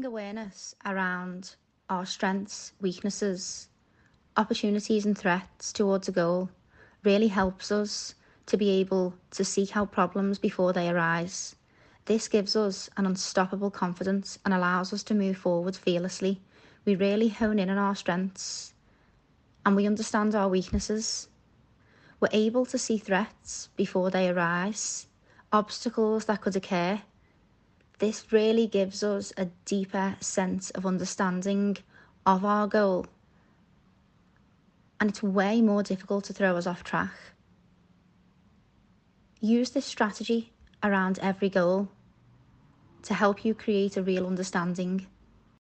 having awareness around our strengths, weaknesses, opportunities, and threats towards a goal really helps us to be able to seek out problems before they arise. This gives us an unstoppable confidence and allows us to move forward fearlessly. We really hone in on our strengths and we understand our weaknesses. We're able to see threats before they arise, obstacles that could occur. This really gives us a deeper sense of understanding of our goal, and it's way more difficult to throw us off track. Use this strategy around every goal to help you create a real understanding